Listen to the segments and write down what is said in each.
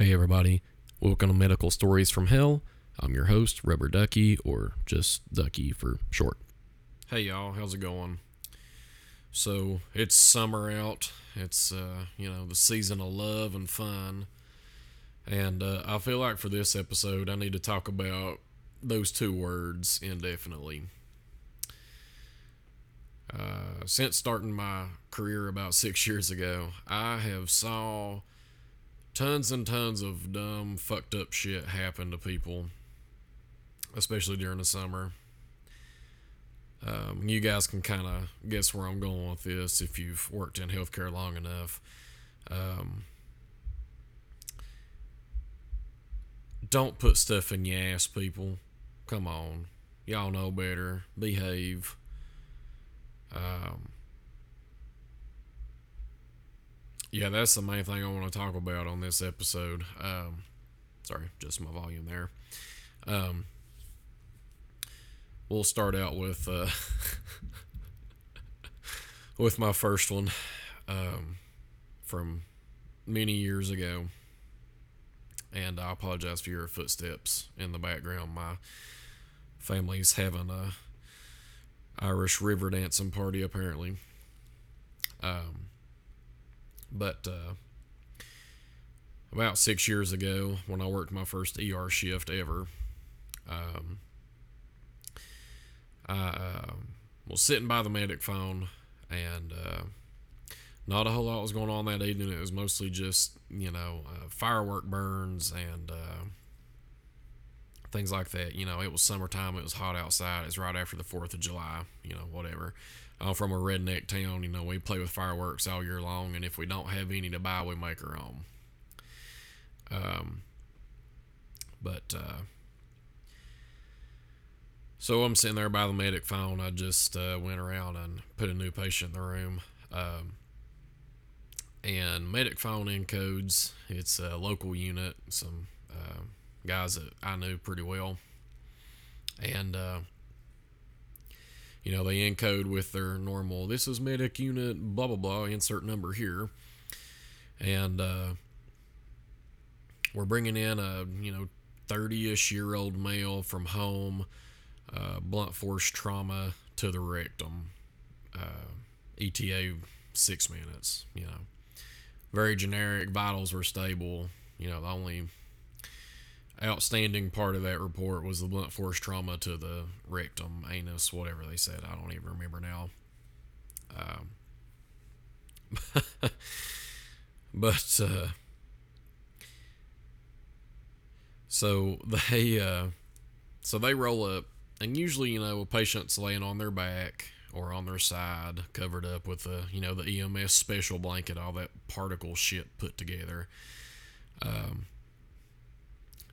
Hey, everybody. Welcome to Medical Stories from Hell. I'm your host, Rubber Ducky, or just Ducky for short. Hey, y'all. How's it going? So, it's summer out. It's, uh, you know, the season of love and fun. And uh, I feel like for this episode, I need to talk about those two words indefinitely. Uh, since starting my career about six years ago, I have saw tons and tons of dumb, fucked up shit happen to people, especially during the summer. Um, you guys can kind of guess where I'm going with this if you've worked in healthcare long enough. Um, don't put stuff in your ass, people. Come on. Y'all know better. Behave. Um, yeah, that's the main thing I want to talk about on this episode. Um, sorry, just my volume there. Um, we'll start out with uh, with my first one um, from many years ago, and I apologize for your footsteps in the background. My family's having a Irish river dancing party apparently. Um, but uh, about six years ago, when I worked my first ER shift ever, um, I uh, was sitting by the medic phone, and uh, not a whole lot was going on that evening. It was mostly just you know uh, firework burns and uh, things like that. You know, it was summertime. It was hot outside. It's right after the Fourth of July. You know, whatever. I'm from a redneck town. You know, we play with fireworks all year long, and if we don't have any to buy, we make our own. Um, but uh, so I'm sitting there by the medic phone. I just uh, went around and put a new patient in the room. Um, and medic phone encodes. It's a local unit. Some uh, guys that I knew pretty well, and uh, you know, they encode with their normal, this is medic unit, blah, blah, blah, insert number here. And uh, we're bringing in a, you know, 30 ish year old male from home, uh, blunt force trauma to the rectum, uh, ETA six minutes, you know. Very generic, vitals were stable. You know, the only outstanding part of that report was the blunt force trauma to the rectum, anus, whatever they said. I don't even remember now. Um, but uh, so they uh, so they roll up, and usually you know a patient's laying on their back or on their side, covered up with the you know the EMS special blanket, all that particle shit put together. Um,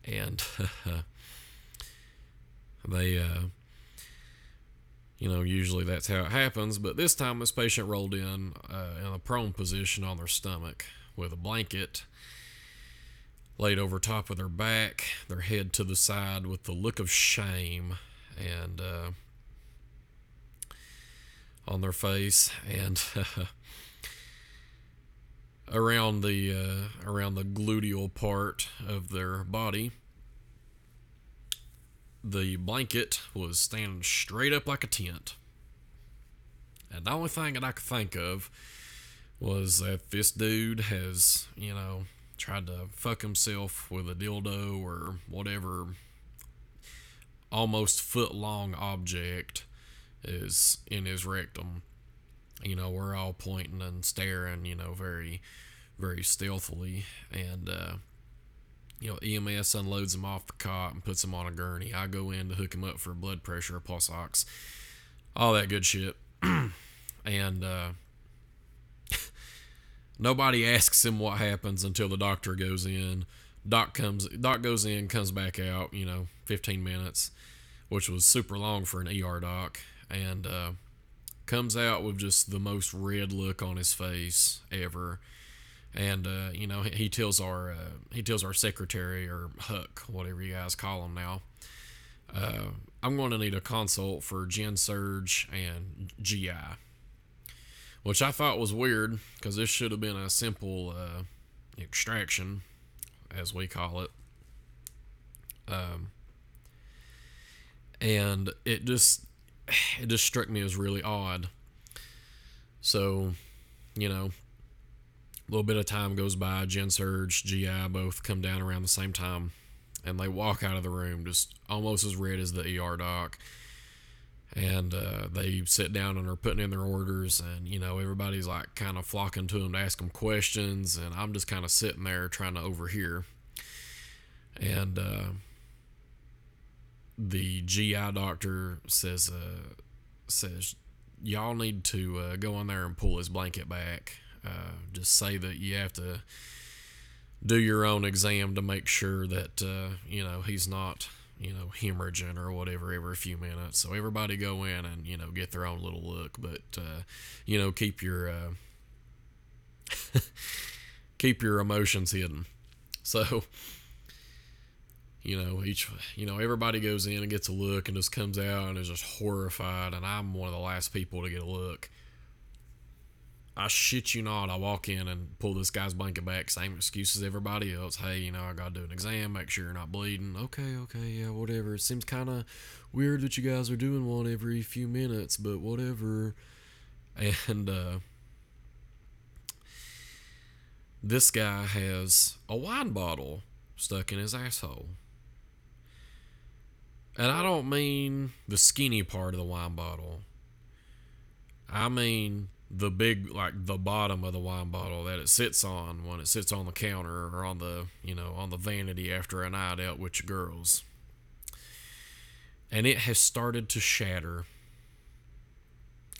and they uh, you know usually that's how it happens but this time this patient rolled in uh, in a prone position on their stomach with a blanket laid over top of their back their head to the side with the look of shame and uh, on their face and around the uh, around the gluteal part of their body. The blanket was standing straight up like a tent. And the only thing that I could think of was that this dude has, you know, tried to fuck himself with a dildo or whatever almost foot long object is in his rectum you know, we're all pointing and staring, you know, very, very stealthily. And, uh, you know, EMS unloads him off the cot and puts him on a gurney. I go in to hook him up for blood pressure, pulse ox, all that good shit. and, uh, nobody asks him what happens until the doctor goes in. Doc comes, doc goes in, comes back out, you know, 15 minutes, which was super long for an ER doc. And, uh, comes out with just the most red look on his face ever and uh, you know he tells our uh, he tells our secretary or HUC, whatever you guys call him now, uh, I'm going to need a consult for Gen Surg and GI, which I thought was weird because this should have been a simple uh, extraction. as we call it. Um, and it just it just struck me as really odd. So, you know, a little bit of time goes by. Gen Surg, GI both come down around the same time, and they walk out of the room just almost as red as the ER doc. And uh, they sit down and are putting in their orders, and you know everybody's like kind of flocking to them to ask them questions, and I'm just kind of sitting there trying to overhear. And uh, the GI doctor says uh, says y'all need to uh, go in there and pull his blanket back. Uh, just say that you have to do your own exam to make sure that uh, you know he's not you know hemorrhaging or whatever every few minutes. So everybody go in and you know get their own little look, but uh, you know keep your uh, keep your emotions hidden. So you know each you know everybody goes in and gets a look and just comes out and is just horrified and i'm one of the last people to get a look. I shit you not i walk in and pull this guy's blanket back same excuse as everybody else. Hey you know i gotta do an exam make sure you're not bleeding. Okay okay yeah whatever. It seems kind of weird that you guys are doing one every few minutes but whatever. And uh this guy has a wine bottle stuck in his asshole and I don't mean the skinny part of the wine bottle. I mean the big, like the bottom of the wine bottle that it sits on when it sits on the counter or on the, you know, on the vanity after a night out with your girls. And it has started to shatter.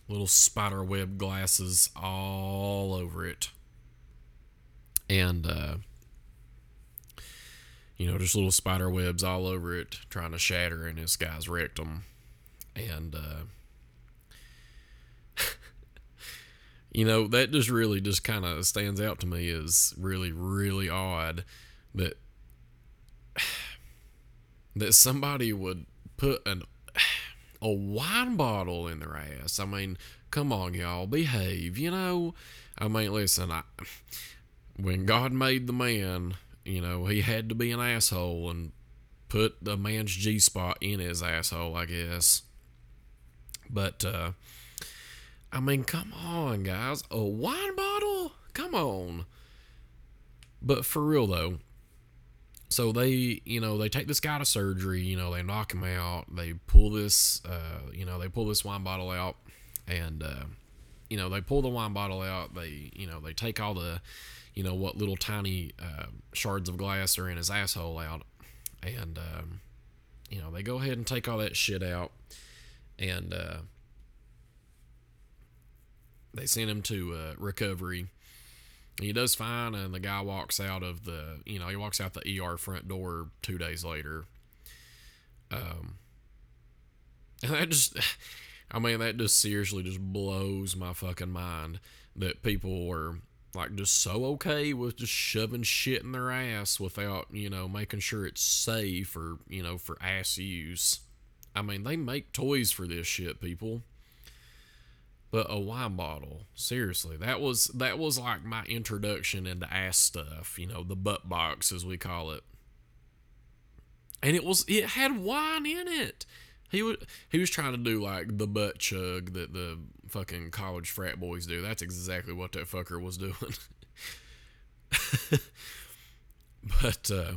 Little spider web glasses all over it. And, uh, you know, just little spider webs all over it, trying to shatter, and this guy's wrecked them. And, uh, you know, that just really just kind of stands out to me as really, really odd that that somebody would put an a wine bottle in their ass. I mean, come on, y'all, behave. You know, I mean, listen, I, when God made the man you know, he had to be an asshole and put the man's G spot in his asshole, I guess. But, uh, I mean, come on, guys. A wine bottle? Come on. But for real, though, so they, you know, they take this guy to surgery, you know, they knock him out, they pull this, uh, you know, they pull this wine bottle out, and, uh, you know, they pull the wine bottle out, they, you know, they take all the, you know what little tiny uh, shards of glass are in his asshole out, and um, you know they go ahead and take all that shit out, and uh, they send him to uh, recovery. He does fine, and the guy walks out of the you know he walks out the ER front door two days later. Um, and that just, I mean, that just seriously just blows my fucking mind that people were like just so okay with just shoving shit in their ass without you know making sure it's safe or you know for ass use. I mean they make toys for this shit people. But a wine bottle seriously that was that was like my introduction into ass stuff you know the butt box as we call it. And it was it had wine in it. He was he was trying to do like the butt chug that the fucking college frat boys do. That's exactly what that fucker was doing. but uh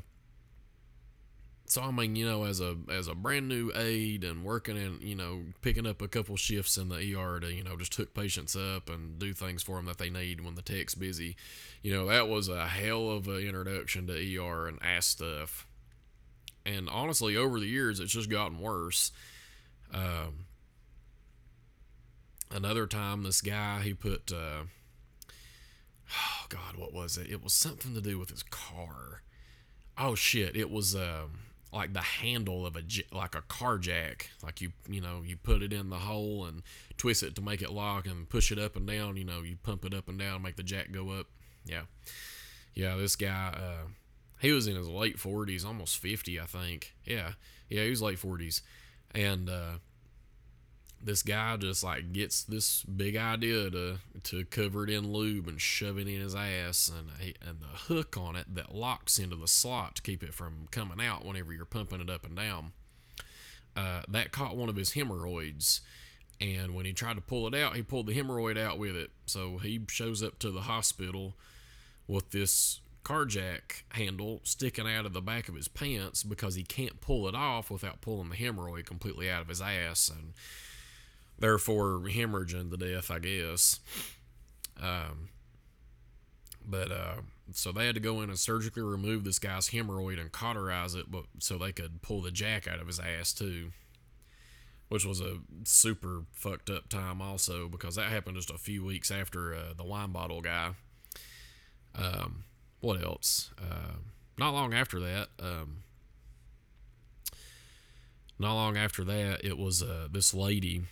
so I mean, you know, as a as a brand new aide and working in, you know, picking up a couple shifts in the ER to, you know, just hook patients up and do things for them that they need when the tech's busy. You know, that was a hell of an introduction to ER and ass stuff and honestly, over the years, it's just gotten worse. Um, another time, this guy he put, uh, oh God, what was it? It was something to do with his car. Oh shit! It was um, like the handle of a like a car jack. Like you you know you put it in the hole and twist it to make it lock and push it up and down. You know you pump it up and down, make the jack go up. Yeah, yeah. This guy. Uh, he was in his late 40s, almost 50, I think. Yeah, yeah, he was late 40s, and uh, this guy just like gets this big idea to to cover it in lube and shove it in his ass and and the hook on it that locks into the slot to keep it from coming out whenever you're pumping it up and down uh, that caught one of his hemorrhoids and when he tried to pull it out he pulled the hemorrhoid out with it. So he shows up to the hospital with this car jack handle sticking out of the back of his pants because he can't pull it off without pulling the hemorrhoid completely out of his ass and therefore hemorrhaging to death, I guess. Um, but uh, so they had to go in and surgically remove this guy's hemorrhoid and cauterize it, but so they could pull the jack out of his ass too, which was a super fucked up time also because that happened just a few weeks after uh, the wine bottle guy. Um, what else? Uh, not long after that, um, not long after that, it was uh, this lady.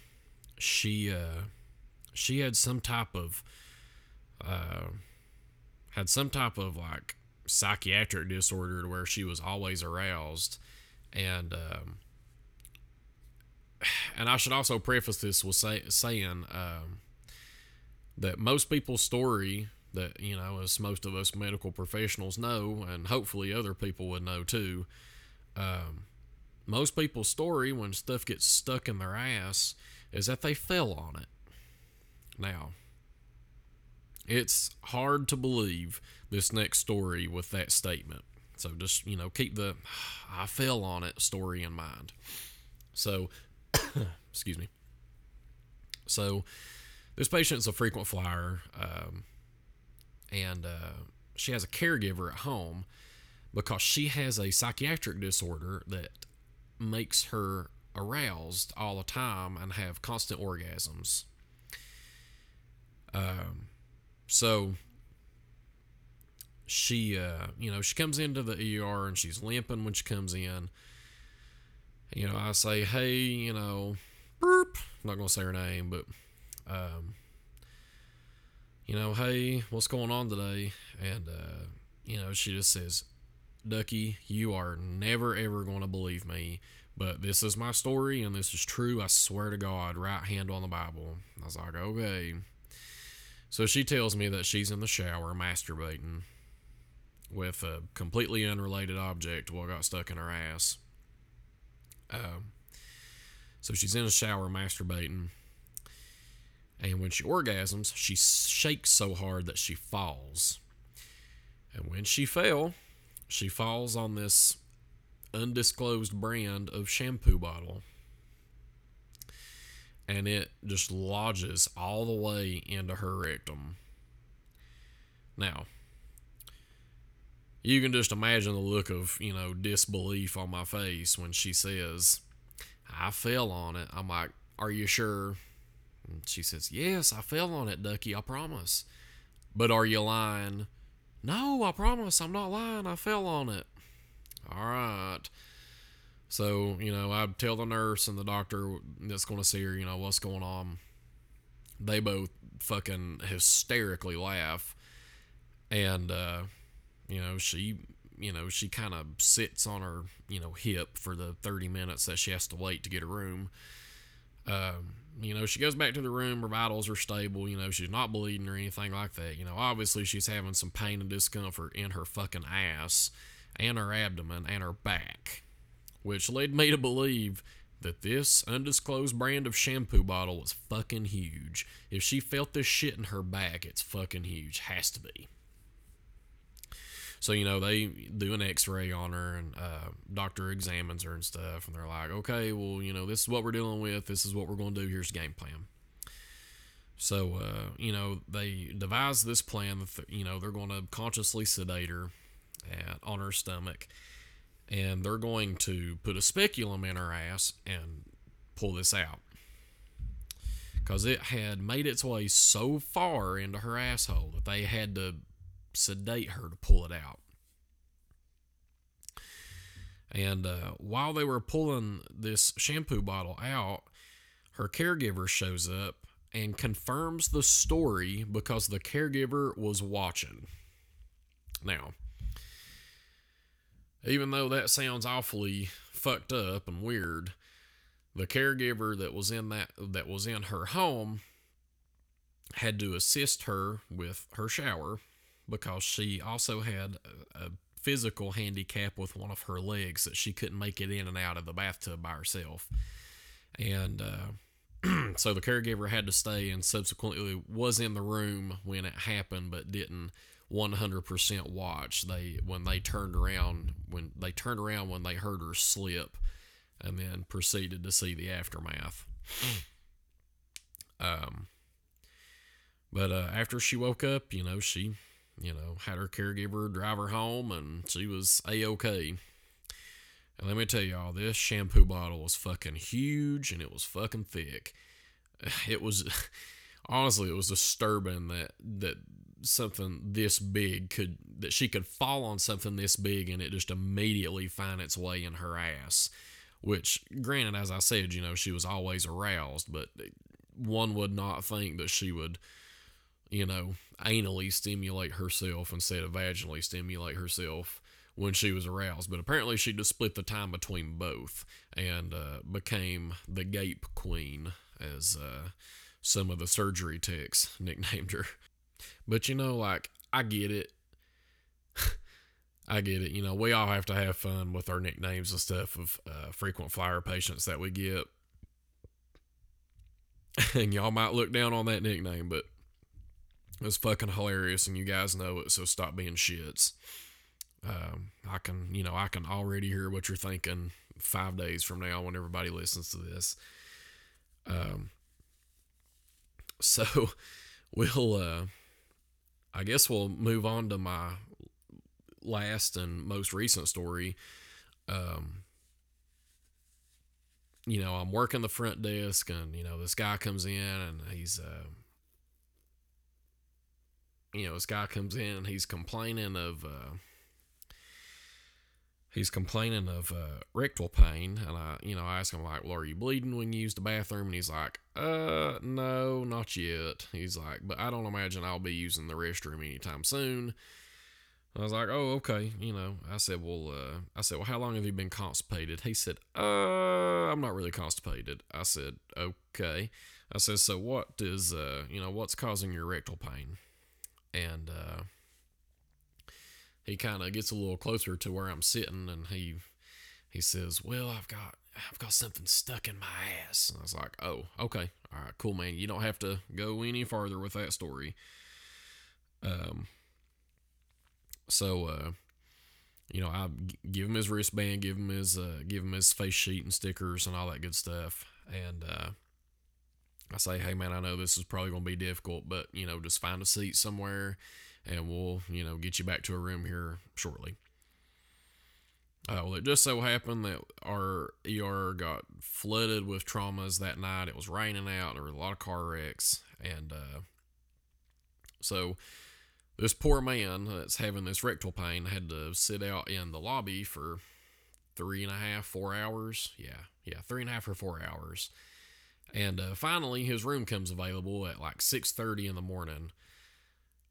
She uh, she had some type of uh, had some type of like psychiatric disorder to where she was always aroused, and um, and I should also preface this with say, saying um, that most people's story that you know as most of us medical professionals know and hopefully other people would know too um, most people's story when stuff gets stuck in their ass is that they fell on it. Now it's hard to believe this next story with that statement. So just you know keep the i fell on it story in mind. So excuse me. So this patient's a frequent flyer um, and uh, she has a caregiver at home because she has a psychiatric disorder that makes her aroused all the time and have constant orgasms. Um, so she, uh, you know, she comes into the ER and she's limping when she comes in. You know, I say, hey, you know, burp. Not gonna say her name, but um, you know, hey, what's going on today? And, uh, you know, she just says, Ducky, you are never ever going to believe me, but this is my story and this is true. I swear to God, right hand on the Bible. I was like, okay. So she tells me that she's in the shower masturbating with a completely unrelated object what got stuck in her ass. Um, so she's in the shower masturbating and when she orgasms, she shakes so hard that she falls. And when she fell, she falls on this undisclosed brand of shampoo bottle. And it just lodges all the way into her rectum. Now, you can just imagine the look of, you know, disbelief on my face when she says, I fell on it. I'm like, Are you sure? And she says, Yes, I fell on it, Ducky, I promise. But are you lying? No, I promise, I'm not lying, I fell on it. All right. So, you know, I tell the nurse and the doctor that's going to see her, you know, what's going on. They both fucking hysterically laugh. And, uh, you know, she, you know, she kind of sits on her, you know, hip for the 30 minutes that she has to wait to get a room. Um, you know, she goes back to the room. Her vitals are stable. You know, she's not bleeding or anything like that. You know, obviously she's having some pain and discomfort in her fucking ass and her abdomen and her back, which led me to believe that this undisclosed brand of shampoo bottle was fucking huge. If she felt this shit in her back, it's fucking huge. Has to be. So you know they do an X-ray on her, and uh, doctor examines her and stuff, and they're like, "Okay, well, you know, this is what we're dealing with. This is what we're going to do. Here's the game plan." So uh, you know they devise this plan. That you know they're going to consciously sedate her on her stomach, and they're going to put a speculum in her ass and pull this out because it had made its way so far into her asshole that they had to sedate her to pull it out. And uh, while they were pulling this shampoo bottle out, her caregiver shows up and confirms the story because the caregiver was watching. Now, even though that sounds awfully fucked up and weird, the caregiver that was in that that was in her home had to assist her with her shower because she also had a, a physical handicap with one of her legs that she couldn't make it in and out of the bathtub by herself. And uh, so the caregiver had to stay and subsequently was in the room when it happened, but didn't 100% watch. They when they turned around when they turned around when they heard her slip, and then proceeded to see the aftermath. um, but uh, after she woke up, you know, she, you know, had her caregiver drive her home, and she was a okay. And let me tell y'all, this shampoo bottle was fucking huge, and it was fucking thick. It was honestly, it was disturbing that that something this big could that she could fall on something this big and it just immediately find its way in her ass which granted as i said you know she was always aroused but one would not think that she would you know anally stimulate herself instead of vaginally stimulate herself when she was aroused. But apparently she just split the time between both and uh, became the gape queen as uh, some of the surgery techs nicknamed her but you know like i get it I get it. You know, we all have to have fun with our nicknames and stuff of uh, frequent flyer patients that we get. and y'all might look down on that nickname, but it's fucking hilarious and you guys know it, so stop being shits. Um, I can, you know, I can already hear what you're thinking five days from now when everybody listens to this. Um, so we'll, uh, I guess we'll move on to my last and most recent story, um, you know, I'm working the front desk, and you know, this guy comes in, and he's, uh, you know, this guy comes in, and he's complaining of, uh, he's complaining of uh, rectal pain, and I, you know, I ask him like, "Well, are you bleeding when you use the bathroom?" And he's like, "Uh, no, not yet." He's like, "But I don't imagine I'll be using the restroom anytime soon." I was like, oh, okay. You know, I said, well, uh, I said, well, how long have you been constipated? He said, uh, I'm not really constipated. I said, okay. I said, so what is, uh, you know, what's causing your rectal pain? And, uh, he kind of gets a little closer to where I'm sitting and he, he says, well, I've got, I've got something stuck in my ass. And I was like, oh, okay. All right, cool, man. You don't have to go any farther with that story. Um, so, uh, you know, I give him his wristband, give him his, uh, give him his face sheet and stickers and all that good stuff. And, uh, I say, hey man, I know this is probably going to be difficult, but you know, just find a seat somewhere and we'll, you know, get you back to a room here shortly. Uh, well, it just so happened that our ER got flooded with traumas that night. It was raining out. There were a lot of car wrecks, and uh, so this poor man that's having this rectal pain had to sit out in the lobby for three and a half, four hours. Yeah, yeah, three and a half or four hours. And uh, finally, his room comes available at like 6:30 in the morning.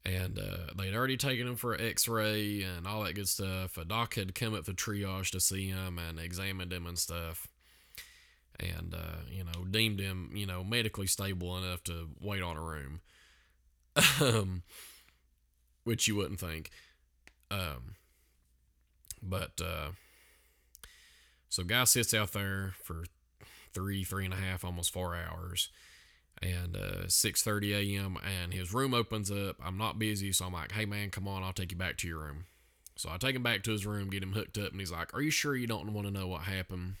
And uh, they'd already taken him for an X-ray and all that good stuff. A doc had come up the triage to see him and examined him and stuff, and uh, you know deemed him you know medically stable enough to wait on a room. um, which you wouldn't think. Um, but uh, so guy sits out there for three, three and a half, almost four hours, and uh, 6:30 a.m. and his room opens up. I'm not busy, so I'm like, "Hey man, come on, I'll take you back to your room." So I take him back to his room, get him hooked up, and he's like, "Are you sure you don't want to know what happened?"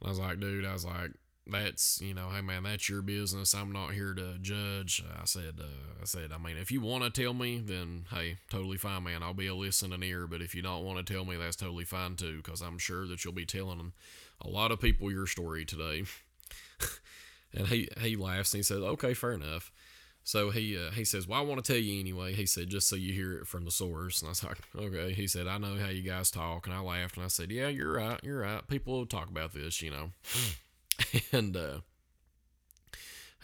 And I was like, "Dude, I was like, that's you know hey man that's your business i'm not here to judge i said uh, i said i mean if you want to tell me then hey totally fine man i'll be a listening ear but if you don't want to tell me that's totally fine too because i'm sure that you'll be telling a lot of people your story today and he he laughs and he says okay fair enough. So he uh, he says well i want to tell you anyway. He said just so you hear it from the source. And i was like okay. He said i know how you guys talk. And i laughed and i said yeah you're right you're right. People talk about this you know. And uh,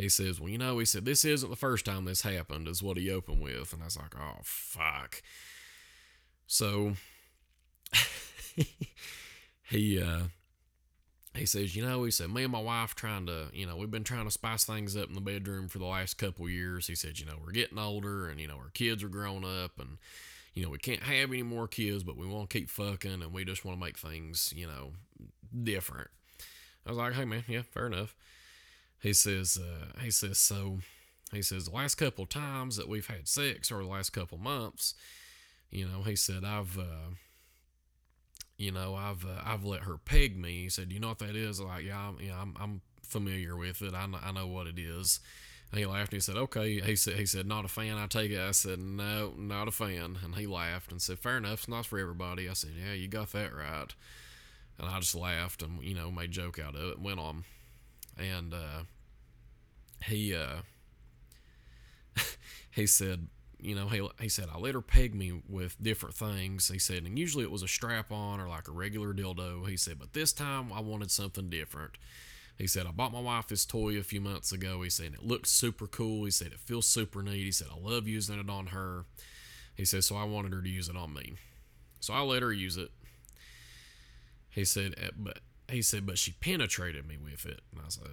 he says, Well, you know, he said, This isn't the first time this happened, is what he opened with. And I was like, Oh, fuck. So he, uh, he says, you know, he said, me and my wife trying to, you know, we've been trying to spice things up in the bedroom for the last couple years. He said, you know, we're getting older and, you know, our kids are growing up and, you know, we can't have any more kids, but we want to keep fucking and we just want to make things, you know, different. I was like, hey man, yeah, fair enough. He says, uh, he says, so he says the last couple times that we've had sex or the last couple months, you know, he said I've, uh, you know, I've uh, I've let her peg me. He said, you know what that is? Like, yeah, I'm, yeah, I'm, I'm familiar with it. I know, I know what it is. And he laughed and he said, okay. He said, he said, not a fan. I take it. I said, no, not a fan. And he laughed and said, fair enough. It's not for everybody. I said, yeah, you got that right. And I just laughed and, you know, made joke out of it went on. And, uh, he, uh, he said, you know, he, he said, I let her peg me with different things. He said, and usually it was a strap on or like a regular dildo. He said, but this time I wanted something different. He said, I bought my wife this toy a few months ago. He said, it looks super cool. He said, it feels super neat. He said, I love using it on her. He said, so I wanted her to use it on me. So I let her use it. He said, eh, but he said, but she penetrated me with it. And I said,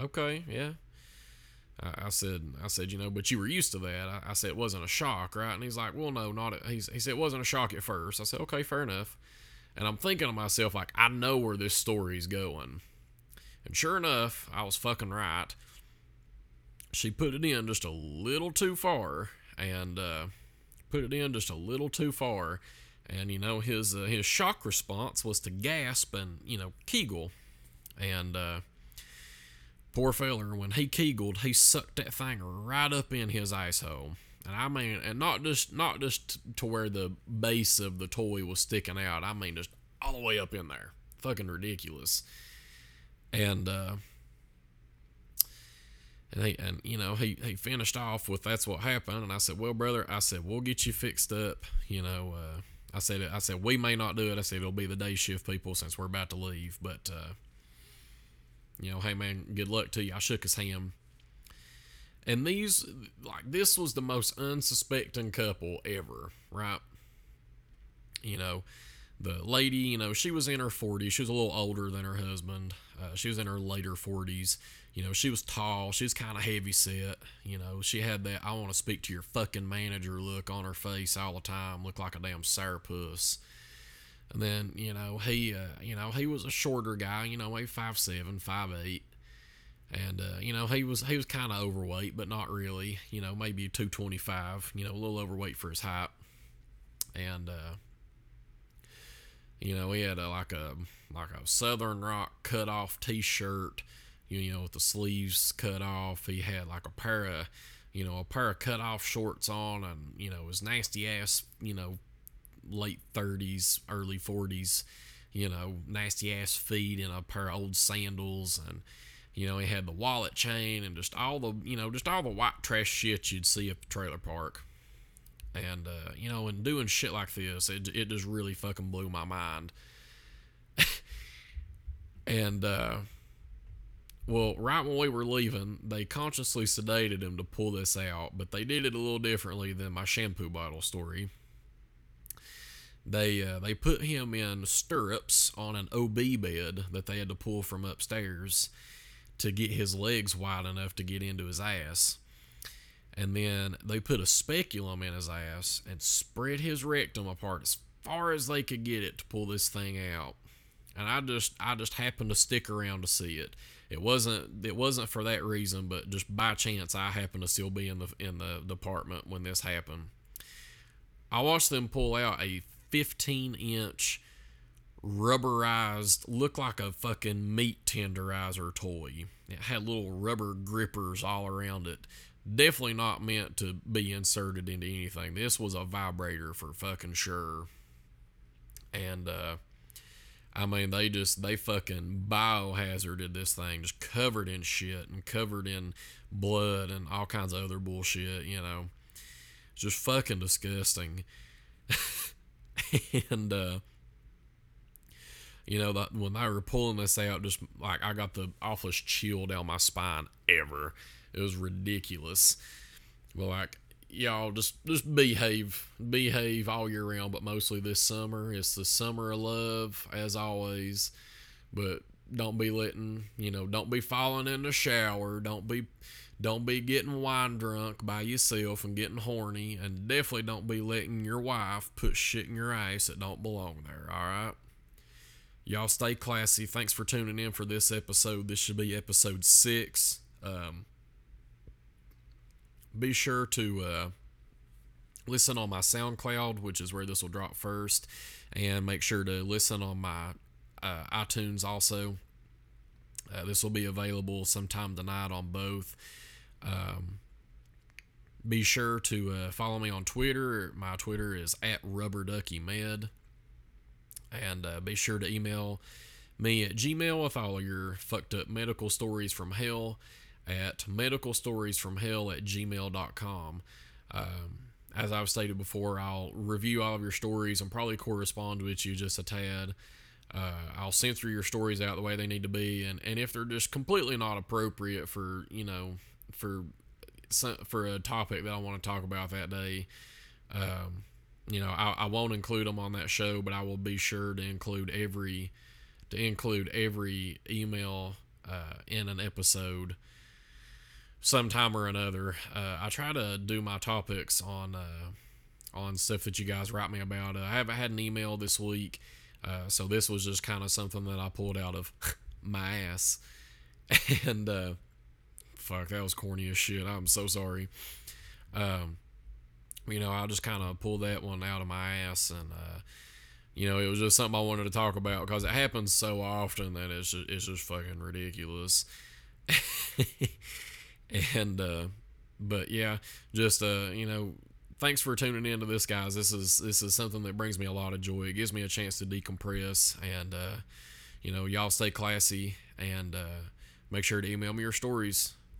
okay, yeah. I, I said, I said, you know, but you were used to that. I, I, said it wasn't a shock, right? And he's like, well, no, not. A, he's, he said it wasn't a shock at first. I said, okay, fair enough. And I'm thinking to myself, like, I know where this story's going. And sure enough, I was fucking right. She put it in just a little too far, and uh, put it in just a little too far. And you know, his uh, his shock response was to gasp and you know kegel, and uh, Poor feller, when he kegled, he sucked that thing right up in his asshole. And I mean, and not just not just to where the base of the toy was sticking out. I mean, just all the way up in there. Fucking ridiculous. And uh, and he and you know he he finished off with that's what happened. And I said, well, brother, I said we'll get you fixed up. You know, uh, I said I said we may not do it. I said it'll be the day shift people since we're about to leave, but. Uh, you know, hey man, good luck to you. I shook his hand. And these, like, this was the most unsuspecting couple ever, right? You know, the lady, you know, she was in her 40s. She was a little older than her husband. Uh, she was in her later 40s. You know, she was tall. She was kind of heavy set. You know, she had that I want to speak to your fucking manager look on her face all the time. Looked like a damn sourpuss. And then you know he uh, you know he was a shorter guy, you know maybe five seven, five eight, and uh, you know he was he was kind of overweight, but not really. You know maybe two twenty five, you know a little overweight for his height, and uh, you know he had a, like a like a Southern Rock cut off T shirt, you know with the sleeves cut off. He had like a pair of you know a pair of cut off shorts on, and you know his nasty ass you know late 30s, early 40s, you know, nasty ass feet and a pair of old sandals and you know, he had the wallet chain and just all the, you know, just all the white trash shit you'd see at the trailer park. And, uh, you know, and doing shit like this, it, it just really fucking blew my mind. and, uh, well, right when we were leaving, they consciously sedated him to pull this out, but they did it a little differently than my shampoo bottle story they uh, they put him in stirrups on an OB bed that they had to pull from upstairs to get his legs wide enough to get into his ass. And then they put a speculum in his ass and spread his rectum apart as far as they could get it to pull this thing out. And I just I just happened to stick around to see it. It wasn't it wasn't for that reason, but just by chance I happened to still be in the in the department when this happened. I watched them pull out a 15 inch rubberized, looked like a fucking meat tenderizer toy. It had little rubber grippers all around it. Definitely not meant to be inserted into anything. This was a vibrator for fucking sure. And, uh, I mean, they just, they fucking biohazarded this thing, just covered in shit and covered in blood and all kinds of other bullshit, you know. It's just fucking disgusting. and uh, you know that when they were pulling this out, just like I got the awfulest chill down my spine ever. It was ridiculous. But like y'all just just behave behave all year round but mostly this summer it's the summer of love as always but don't be letting you know don't be falling in the shower don't be don't be getting wine drunk by yourself and getting horny and definitely don't be letting your wife put shit in your ass that don't belong there all right y'all stay classy thanks for tuning in for this episode this should be episode six um, be sure to uh, listen on my soundcloud which is where this will drop first and make sure to listen on my uh, iTunes also. Uh, this will be available sometime tonight on both. Um, be sure to uh, follow me on Twitter. My Twitter is at rubberduckymed. And uh, be sure to email me at Gmail with all your fucked up medical stories from hell at medicalstoriesfromhell at gmail.com. Um, as I've stated before, I'll review all of your stories and probably correspond with you just a tad. Uh, I'll censor your stories out the way they need to be, and, and if they're just completely not appropriate for you know for for a topic that I want to talk about that day, um, you know I, I won't include them on that show, but I will be sure to include every to include every email uh, in an episode sometime or another. Uh, I try to do my topics on uh, on stuff that you guys write me about. Uh, I haven't had an email this week. Uh, so this was just kind of something that I pulled out of my ass. And uh, fuck, that was corny as shit. I'm so sorry. Um, you know, I just kind of pulled that one out of my ass, and uh, you know, it was just something I wanted to talk about because it happens so often that it's just, it's just fucking ridiculous. and uh, but yeah, just uh, you know, thanks for tuning in to this, guys. This is this is something that brings me a lot of joy. It gives me a chance to decompress, and uh, you know, y'all stay classy and uh, make sure to email me your stories.